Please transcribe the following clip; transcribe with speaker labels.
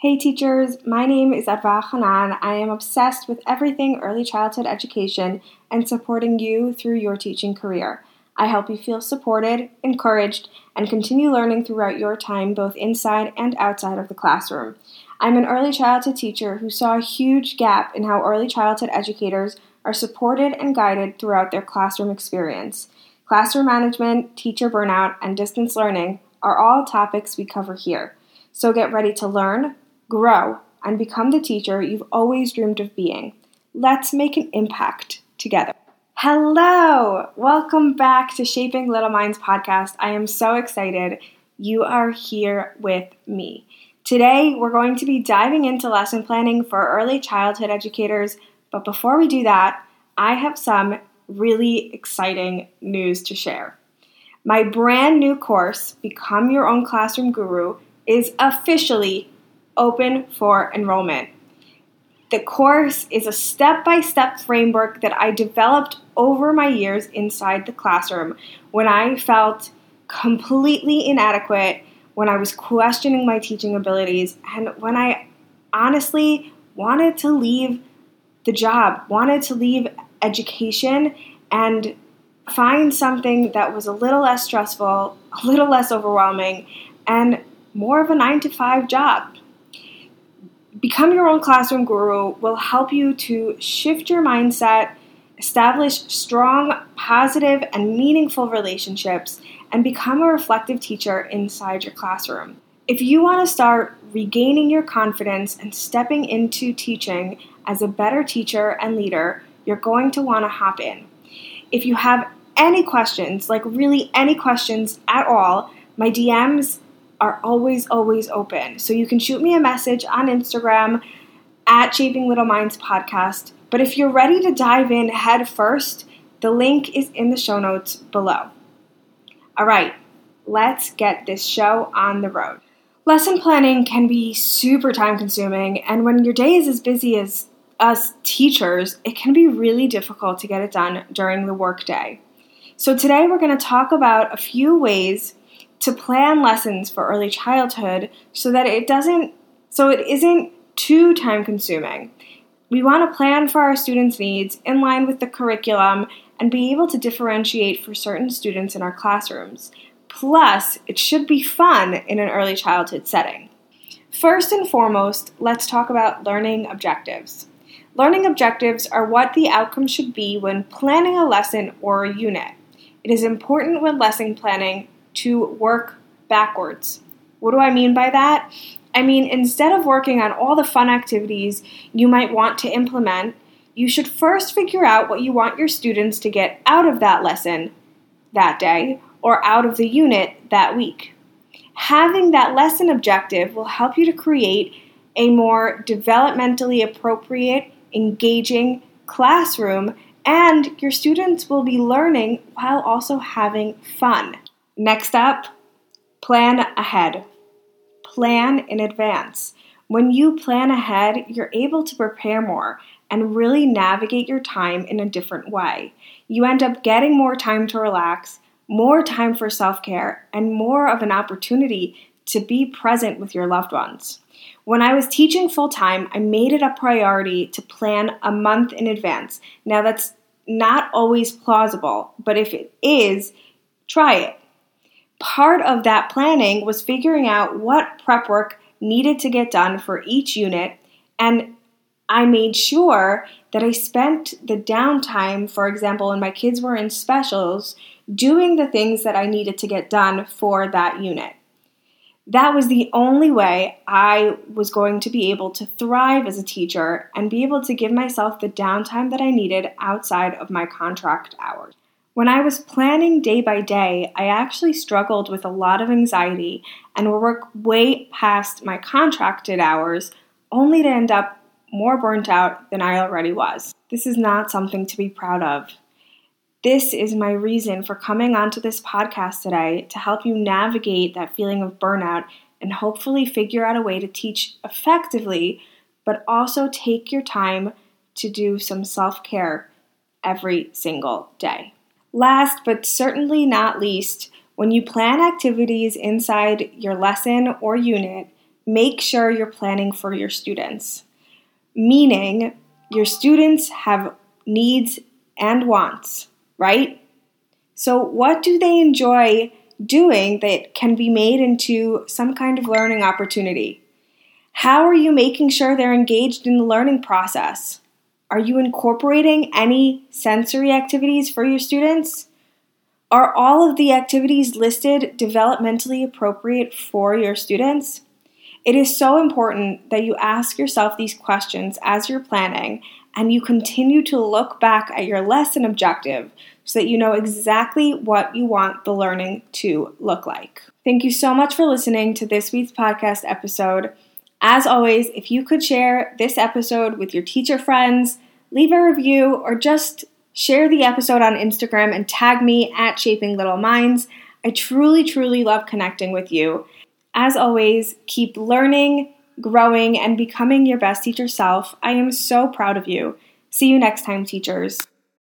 Speaker 1: Hey teachers, my name is Adva Hanan. I am obsessed with everything early childhood education and supporting you through your teaching career. I help you feel supported, encouraged, and continue learning throughout your time both inside and outside of the classroom. I'm an early childhood teacher who saw a huge gap in how early childhood educators are supported and guided throughout their classroom experience. Classroom management, teacher burnout, and distance learning are all topics we cover here. So get ready to learn, grow, and become the teacher you've always dreamed of being. Let's make an impact together. Hello! Welcome back to Shaping Little Minds podcast. I am so excited you are here with me. Today, we're going to be diving into lesson planning for early childhood educators, but before we do that, I have some really exciting news to share. My brand new course, Become Your Own Classroom Guru, is officially open for enrollment. The course is a step by step framework that I developed over my years inside the classroom when I felt completely inadequate, when I was questioning my teaching abilities, and when I honestly wanted to leave the job, wanted to leave education, and find something that was a little less stressful, a little less overwhelming, and more of a nine to five job. Become Your Own Classroom Guru will help you to shift your mindset, establish strong, positive, and meaningful relationships, and become a reflective teacher inside your classroom. If you want to start regaining your confidence and stepping into teaching as a better teacher and leader, you're going to want to hop in. If you have any questions, like really any questions at all, my DMs are always, always open. So you can shoot me a message on Instagram at Shaping Little Minds Podcast. But if you're ready to dive in head first, the link is in the show notes below. All right, let's get this show on the road. Lesson planning can be super time consuming, and when your day is as busy as us teachers, it can be really difficult to get it done during the workday. So, today we're going to talk about a few ways to plan lessons for early childhood so that it doesn't so it isn't too time consuming. We want to plan for our students' needs in line with the curriculum and be able to differentiate for certain students in our classrooms. Plus, it should be fun in an early childhood setting. First and foremost, let's talk about learning objectives. Learning objectives are what the outcome should be when planning a lesson or a unit. It is important when lesson planning to work backwards. What do I mean by that? I mean, instead of working on all the fun activities you might want to implement, you should first figure out what you want your students to get out of that lesson that day or out of the unit that week. Having that lesson objective will help you to create a more developmentally appropriate, engaging classroom, and your students will be learning while also having fun. Next up, plan ahead. Plan in advance. When you plan ahead, you're able to prepare more and really navigate your time in a different way. You end up getting more time to relax, more time for self care, and more of an opportunity to be present with your loved ones. When I was teaching full time, I made it a priority to plan a month in advance. Now, that's not always plausible, but if it is, try it part of that planning was figuring out what prep work needed to get done for each unit and I made sure that I spent the downtime, for example, when my kids were in specials, doing the things that I needed to get done for that unit. That was the only way I was going to be able to thrive as a teacher and be able to give myself the downtime that I needed outside of my contract hours. When I was planning day by day, I actually struggled with a lot of anxiety and would work way past my contracted hours, only to end up more burnt out than I already was. This is not something to be proud of. This is my reason for coming onto this podcast today to help you navigate that feeling of burnout and hopefully figure out a way to teach effectively, but also take your time to do some self care every single day. Last but certainly not least, when you plan activities inside your lesson or unit, make sure you're planning for your students. Meaning, your students have needs and wants, right? So, what do they enjoy doing that can be made into some kind of learning opportunity? How are you making sure they're engaged in the learning process? Are you incorporating any sensory activities for your students? Are all of the activities listed developmentally appropriate for your students? It is so important that you ask yourself these questions as you're planning and you continue to look back at your lesson objective so that you know exactly what you want the learning to look like. Thank you so much for listening to this week's podcast episode. As always, if you could share this episode with your teacher friends, leave a review, or just share the episode on Instagram and tag me at Shaping Little Minds. I truly, truly love connecting with you. As always, keep learning, growing, and becoming your best teacher self. I am so proud of you. See you next time, teachers.